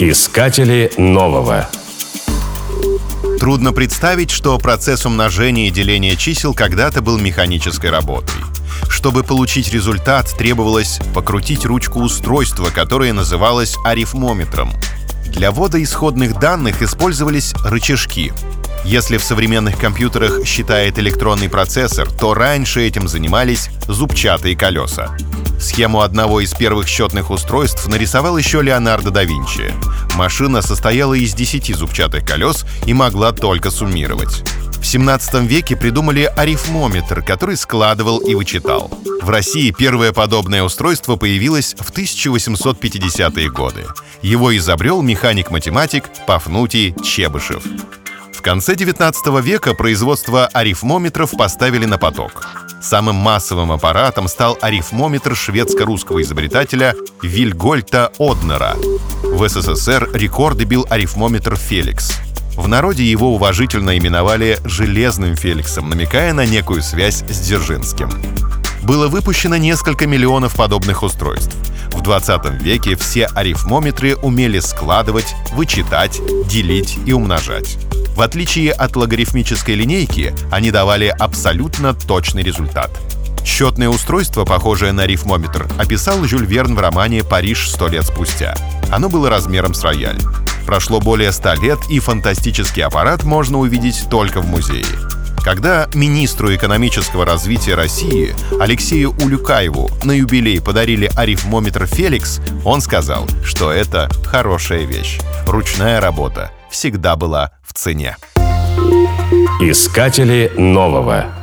Искатели нового. Трудно представить, что процесс умножения и деления чисел когда-то был механической работой. Чтобы получить результат, требовалось покрутить ручку устройства, которое называлось арифмометром. Для ввода исходных данных использовались рычажки. Если в современных компьютерах считает электронный процессор, то раньше этим занимались зубчатые колеса. Схему одного из первых счетных устройств нарисовал еще Леонардо да Винчи. Машина состояла из 10 зубчатых колес и могла только суммировать. В 17 веке придумали арифмометр, который складывал и вычитал. В России первое подобное устройство появилось в 1850-е годы. Его изобрел механик-математик Пафнутий Чебышев. В конце 19 века производство арифмометров поставили на поток. Самым массовым аппаратом стал арифмометр шведско-русского изобретателя Вильгольта Однера. В СССР рекорды бил арифмометр «Феликс». В народе его уважительно именовали «железным Феликсом», намекая на некую связь с Дзержинским. Было выпущено несколько миллионов подобных устройств. В 20 веке все арифмометры умели складывать, вычитать, делить и умножать. В отличие от логарифмической линейки, они давали абсолютно точный результат. Счетное устройство, похожее на рифмометр, описал Жюль Верн в романе «Париж сто лет спустя». Оно было размером с рояль. Прошло более ста лет, и фантастический аппарат можно увидеть только в музее. Когда министру экономического развития России Алексею Улюкаеву на юбилей подарили арифмометр «Феликс», он сказал, что это хорошая вещь. Ручная работа всегда была в цене. Искатели нового.